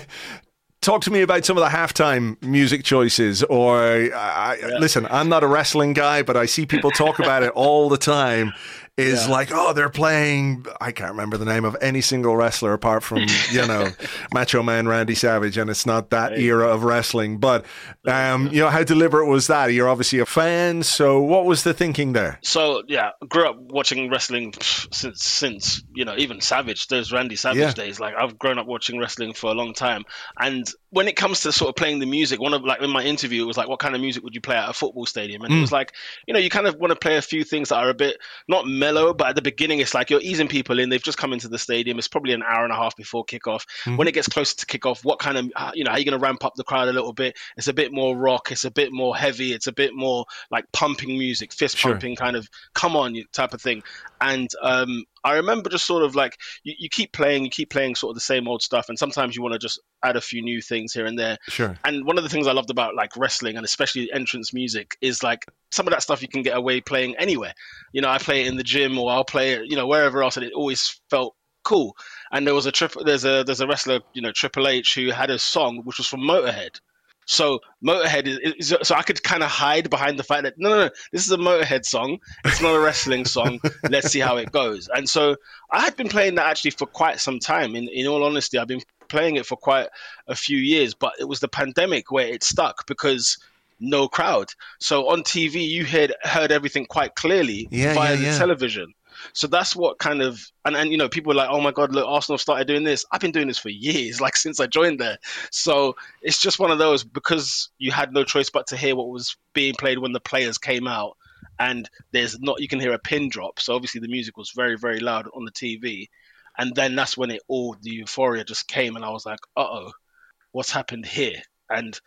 talk to me about some of the halftime music choices. Or I, yeah. listen, I'm not a wrestling guy, but I see people talk about it all the time is yeah. like, oh, they're playing. I can't remember the name of any single wrestler apart from you know Macho Man Randy Savage, and it's not that right. era of wrestling. But um, you know, how deliberate was that? You're obviously a fan, so what was the thinking there? So yeah, grew up watching wrestling since since you know even Savage. There's Randy Savage yeah. days. Like I've grown up watching wrestling for a long time, and when it comes to sort of playing the music, one of like in my interview, it was like, what kind of music would you play at a football stadium? And mm. it was like, you know, you kind of want to play a few things that are a bit not mellow, but at the beginning, it's like you're easing people in. They've just come into the stadium. It's probably an hour and a half before kickoff. Mm. When it gets closer to kickoff, what kind of, uh, you know, how are you going to ramp up the crowd a little bit? It's a bit more rock. It's a bit more heavy. It's a bit more like pumping music, fist pumping sure. kind of, come on, type of thing. And um, I remember just sort of like you, you keep playing, you keep playing sort of the same old stuff, and sometimes you want to just add a few new things here and there. Sure. And one of the things I loved about like wrestling and especially entrance music is like some of that stuff you can get away playing anywhere. You know, I play it in the gym or I'll play it, you know, wherever else, and it always felt cool. And there was a trip. There's a there's a wrestler, you know, Triple H, who had a song which was from Motorhead. So Motorhead is, is so I could kind of hide behind the fact that no, no, no, this is a Motorhead song. It's not a wrestling song. Let's see how it goes. And so I had been playing that actually for quite some time. In in all honesty, I've been playing it for quite a few years, but it was the pandemic where it stuck because no crowd. So on TV, you heard heard everything quite clearly yeah, via yeah, the yeah. television. So that's what kind of and, and you know people are like, oh my god, look, Arsenal started doing this. I've been doing this for years, like since I joined there. So it's just one of those because you had no choice but to hear what was being played when the players came out, and there's not you can hear a pin drop. So obviously the music was very very loud on the TV, and then that's when it all the euphoria just came, and I was like, uh oh, what's happened here? And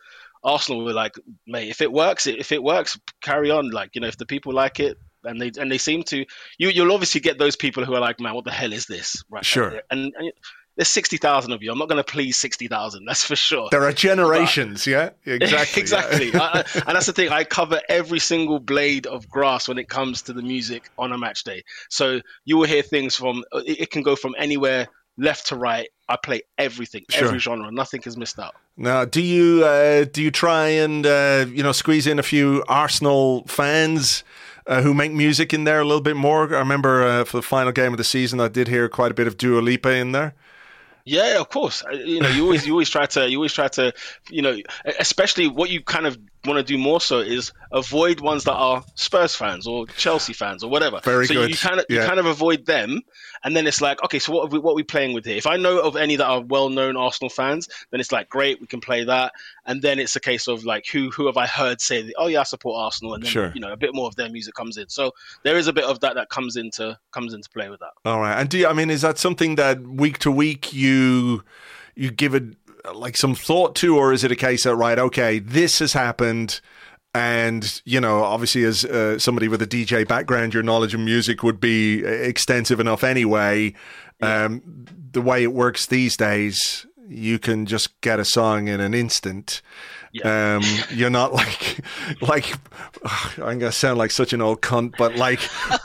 Arsenal were like, mate, if it works, if it works, carry on. Like you know, if the people like it, and they and they seem to, you you'll obviously get those people who are like, man, what the hell is this? Right? Sure. And, and there's sixty thousand of you. I'm not going to please sixty thousand. That's for sure. There are generations. But, yeah, exactly. exactly. I, I, and that's the thing. I cover every single blade of grass when it comes to the music on a match day. So you will hear things from. It, it can go from anywhere left to right. I play everything, sure. every genre. Nothing is missed out. Now, do you uh, do you try and uh, you know squeeze in a few Arsenal fans? Uh, who make music in there a little bit more. I remember uh, for the final game of the season, I did hear quite a bit of Dua Lipa in there. Yeah, of course. You know, you always you always try to you always try to you know, especially what you kind of want to do more so is avoid ones that are Spurs fans or Chelsea fans or whatever. Very so good. you kind of yeah. you kind of avoid them, and then it's like, okay, so what are we, what are we playing with here? If I know of any that are well-known Arsenal fans, then it's like, great, we can play that, and then it's a case of like, who who have I heard say, oh yeah, I support Arsenal, and then sure. you know a bit more of their music comes in. So there is a bit of that that comes into comes into play with that. All right, and do you, I mean, is that something that week to week you you give it like some thought to, or is it a case that right, okay, this has happened, and you know, obviously, as uh, somebody with a DJ background, your knowledge of music would be extensive enough anyway. Yeah. Um, the way it works these days, you can just get a song in an instant. Yeah. Um, you're not like, like, I'm gonna sound like such an old cunt, but like,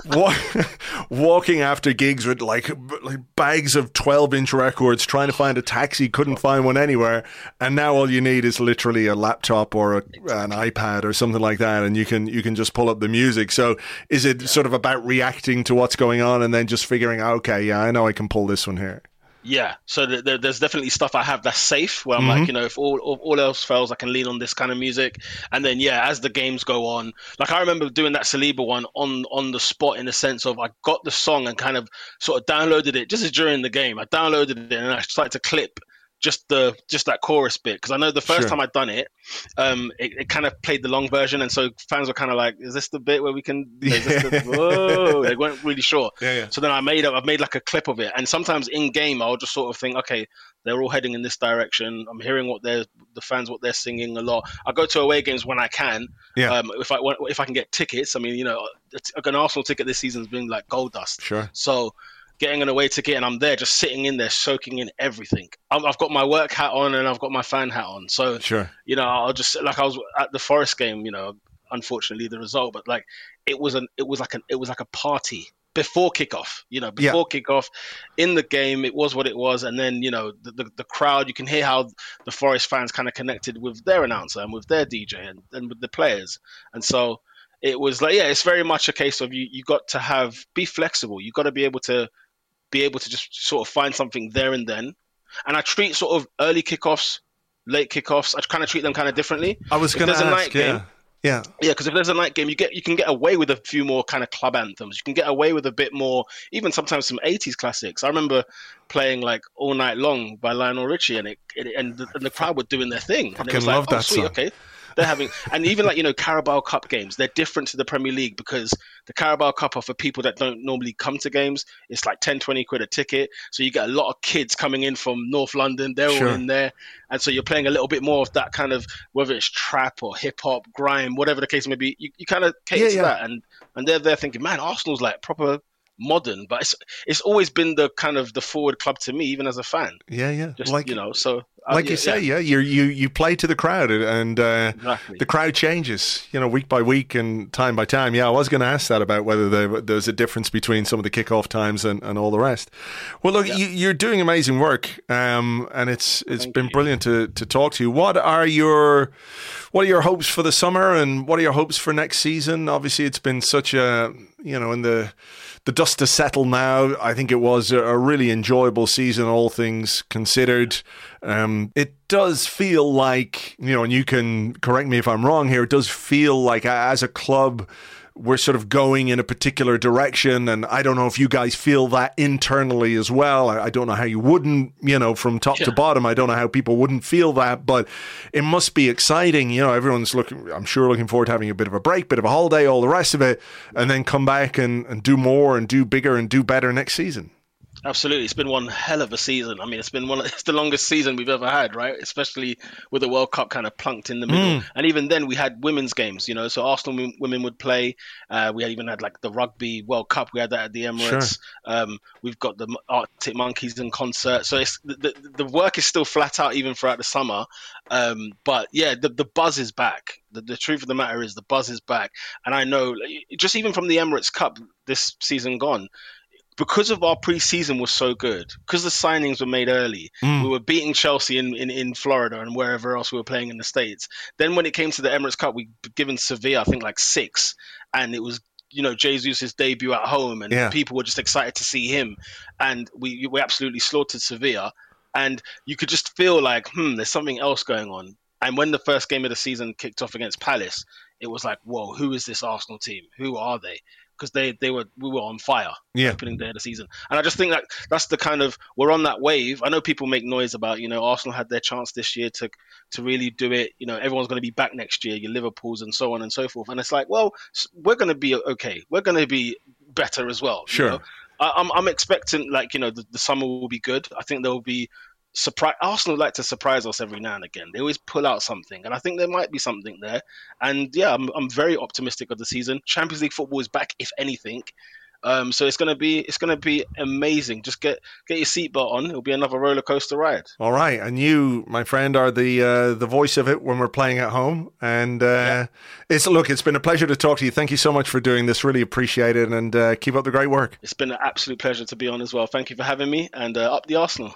walking after gigs with like, like bags of 12 inch records, trying to find a taxi, couldn't find one anywhere, and now all you need is literally a laptop or a, an iPad or something like that, and you can you can just pull up the music. So, is it yeah. sort of about reacting to what's going on and then just figuring, out, okay, yeah, I know I can pull this one here. Yeah, so th- th- there's definitely stuff I have that's safe where I'm mm-hmm. like, you know, if all if all else fails, I can lean on this kind of music. And then yeah, as the games go on, like I remember doing that Saliba one on on the spot in the sense of I got the song and kind of sort of downloaded it just as during the game. I downloaded it and I started to clip just the just that chorus bit because I know the first sure. time I'd done it, um, it, it, kind of played the long version, and so fans were kind of like, "Is this the bit where we can?" Yeah. The, whoa, they weren't really sure. Yeah, yeah. So then I made I've made like a clip of it, and sometimes in game I'll just sort of think, okay, they're all heading in this direction. I'm hearing what they're the fans what they're singing a lot. I go to away games when I can. Yeah. Um, if I if I can get tickets, I mean, you know, an Arsenal ticket this season's been like gold dust. Sure. So getting an away ticket, and I'm there just sitting in there, soaking in everything. i have got my work hat on and I've got my fan hat on. So, sure. you know, I'll just like I was at the Forest game. You know, unfortunately the result, but like it was an it was like an it was like a party before kickoff. You know, before yeah. kickoff, in the game, it was what it was, and then you know the, the, the crowd. You can hear how the Forest fans kind of connected with their announcer and with their DJ and, and with the players, and so it was like yeah, it's very much a case of you you got to have be flexible. You got to be able to be able to just sort of find something there and then. And I treat sort of early kickoffs, late kickoffs. I kind of treat them kind of differently. I was going to ask, night yeah. Game, yeah, yeah, because if there's a night game, you get you can get away with a few more kind of club anthems. You can get away with a bit more, even sometimes some '80s classics. I remember playing like "All Night Long" by Lionel Richie, and it, it and, the, and the crowd were doing their thing. And it was love like, oh, that sweet, song. okay. They're having, and even like you know Carabao Cup games, they're different to the Premier League because the Carabao Cup are for people that don't normally come to games. It's like 10, 20 quid a ticket, so you get a lot of kids coming in from North London. They're sure. all in there, and so you're playing a little bit more of that kind of whether it's trap or hip hop, grime, whatever the case may be. You, you kind of cater yeah, to yeah. that, and and they're there thinking, man, Arsenal's like proper modern, but it's it's always been the kind of the forward club to me, even as a fan. Yeah, yeah. Just, like you know, so uh, like yeah, you say, yeah. yeah, you you you play to the crowd, and uh, exactly. the crowd changes, you know, week by week and time by time. Yeah, I was going to ask that about whether there, there's a difference between some of the kickoff times and, and all the rest. Well, look, yeah. you, are doing amazing work, um, and it's it's Thank been you. brilliant to to talk to you. What are your what are your hopes for the summer, and what are your hopes for next season? Obviously, it's been such a you know in the the dust has settled now. I think it was a really enjoyable season, all things considered. Um, it does feel like, you know, and you can correct me if I'm wrong here, it does feel like as a club, we're sort of going in a particular direction. And I don't know if you guys feel that internally as well. I, I don't know how you wouldn't, you know, from top yeah. to bottom. I don't know how people wouldn't feel that, but it must be exciting. You know, everyone's looking, I'm sure, looking forward to having a bit of a break, bit of a holiday, all the rest of it, and then come back and, and do more and do bigger and do better next season. Absolutely, it's been one hell of a season. I mean, it's been one. It's the longest season we've ever had, right? Especially with the World Cup kind of plunked in the middle, mm. and even then we had women's games. You know, so Arsenal women would play. Uh, we even had like the Rugby World Cup. We had that at the Emirates. Sure. Um, we've got the Arctic Monkeys in concert. So it's the, the, the work is still flat out even throughout the summer. Um, but yeah, the the buzz is back. The, the truth of the matter is the buzz is back, and I know just even from the Emirates Cup this season gone because of our preseason was so good, because the signings were made early, mm. we were beating Chelsea in, in, in Florida and wherever else we were playing in the States. Then when it came to the Emirates Cup, we given Sevilla, I think, like six, and it was you know Jesus' debut at home, and yeah. people were just excited to see him, and we we absolutely slaughtered Sevilla, and you could just feel like, hmm, there's something else going on. And when the first game of the season kicked off against Palace, it was like, whoa, who is this Arsenal team? Who are they? Because they they were we were on fire yeah. opening day of the season, and I just think that that's the kind of we're on that wave. I know people make noise about you know Arsenal had their chance this year to to really do it. You know everyone's going to be back next year, your Liverpool's and so on and so forth, and it's like well we're going to be okay, we're going to be better as well. Sure. You know? I, I'm I'm expecting like you know the, the summer will be good. I think there will be surprise Arsenal like to surprise us every now and again. They always pull out something, and I think there might be something there. And yeah, I'm I'm very optimistic of the season. Champions League football is back, if anything. Um, so it's gonna be it's gonna be amazing. Just get get your seatbelt on. It'll be another roller coaster ride. All right, and you, my friend, are the uh, the voice of it when we're playing at home. And uh, yeah. it's look, it's been a pleasure to talk to you. Thank you so much for doing this. Really appreciate it, and uh, keep up the great work. It's been an absolute pleasure to be on as well. Thank you for having me, and uh, up the Arsenal.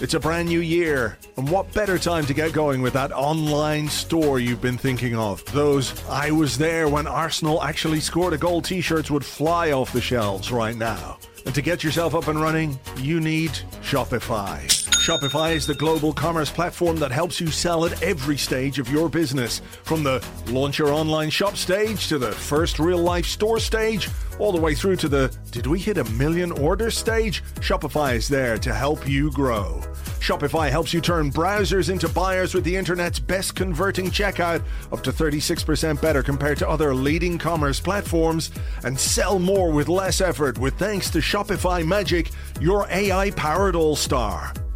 It's a brand new year, and what better time to get going with that online store you've been thinking of? Those I was there when Arsenal actually scored a goal t shirts would fly off the shelves right now. And to get yourself up and running, you need Shopify. Shopify is the global commerce platform that helps you sell at every stage of your business. From the launch your online shop stage to the first real life store stage, all the way through to the did we hit a million order stage? Shopify is there to help you grow. Shopify helps you turn browsers into buyers with the internet's best converting checkout, up to 36% better compared to other leading commerce platforms, and sell more with less effort with thanks to Shopify Magic, your AI powered all star.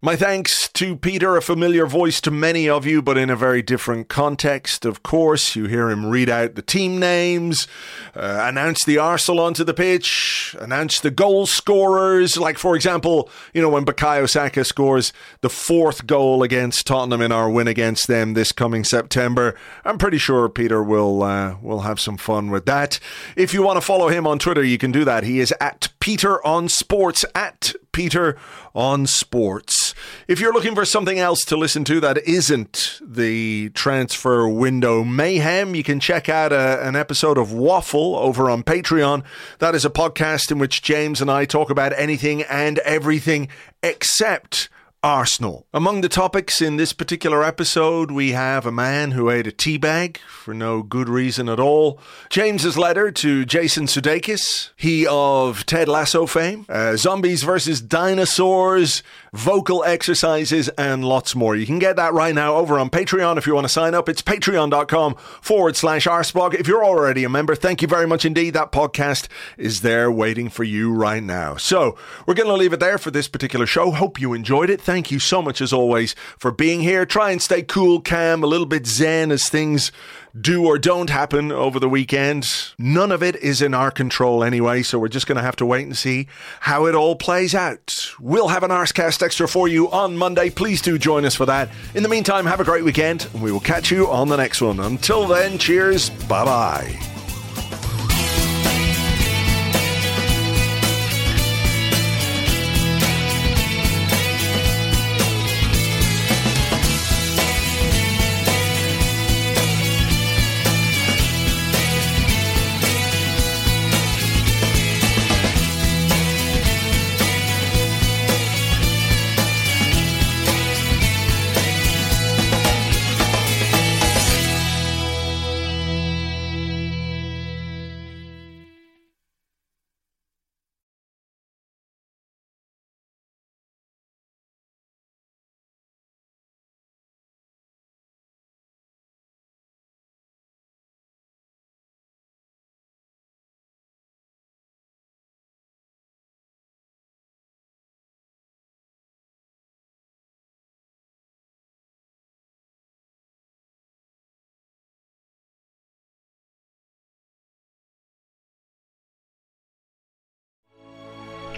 My thanks to Peter, a familiar voice to many of you, but in a very different context. Of course, you hear him read out the team names, uh, announce the Arsenal onto the pitch, announce the goal scorers. Like, for example, you know, when Bukayo Saka scores the fourth goal against Tottenham in our win against them this coming September. I'm pretty sure Peter will uh, will have some fun with that. If you want to follow him on Twitter, you can do that. He is at Peter on Sports at Peter on Sports. If you're looking for something else to listen to that isn't the transfer window mayhem, you can check out a, an episode of Waffle over on Patreon. That is a podcast in which James and I talk about anything and everything except Arsenal. Among the topics in this particular episode, we have a man who ate a tea bag for no good reason at all. James's letter to Jason Sudeikis, he of Ted Lasso fame, uh, zombies versus dinosaurs, vocal exercises, and lots more. You can get that right now over on Patreon if you want to sign up. It's patreon.com forward slash arseblog. If you're already a member, thank you very much indeed. That podcast is there waiting for you right now. So we're going to leave it there for this particular show. Hope you enjoyed it. Thank you so much as always for being here. Try and stay cool, calm, a little bit zen as things do or don't happen over the weekend. None of it is in our control anyway, so we're just going to have to wait and see how it all plays out. We'll have an Arsecast Extra for you on Monday. Please do join us for that. In the meantime, have a great weekend, and we will catch you on the next one. Until then, cheers. Bye bye.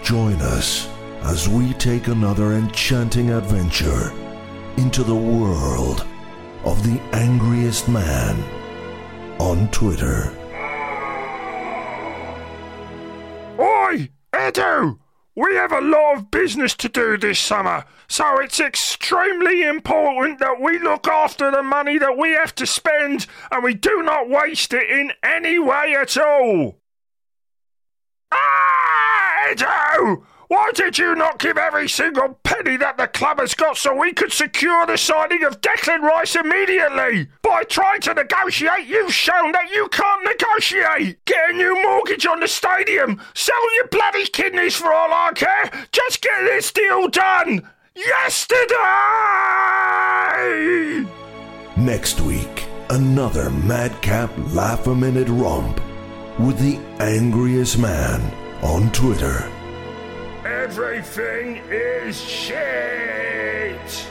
Join us as we take another enchanting adventure into the world of the angriest man on Twitter. Oi, Edu! We have a lot of business to do this summer, so it's extremely important that we look after the money that we have to spend and we do not waste it in any way at all. Ah, Edu! Why did you not give every single penny that the club has got so we could secure the signing of Declan Rice immediately? By trying to negotiate, you've shown that you can't negotiate. Get a new mortgage on the stadium. Sell your bloody kidneys for all I care. Just get this deal done. Yesterday! Next week, another madcap laugh a minute romp with the angriest man on Twitter. Everything is shit!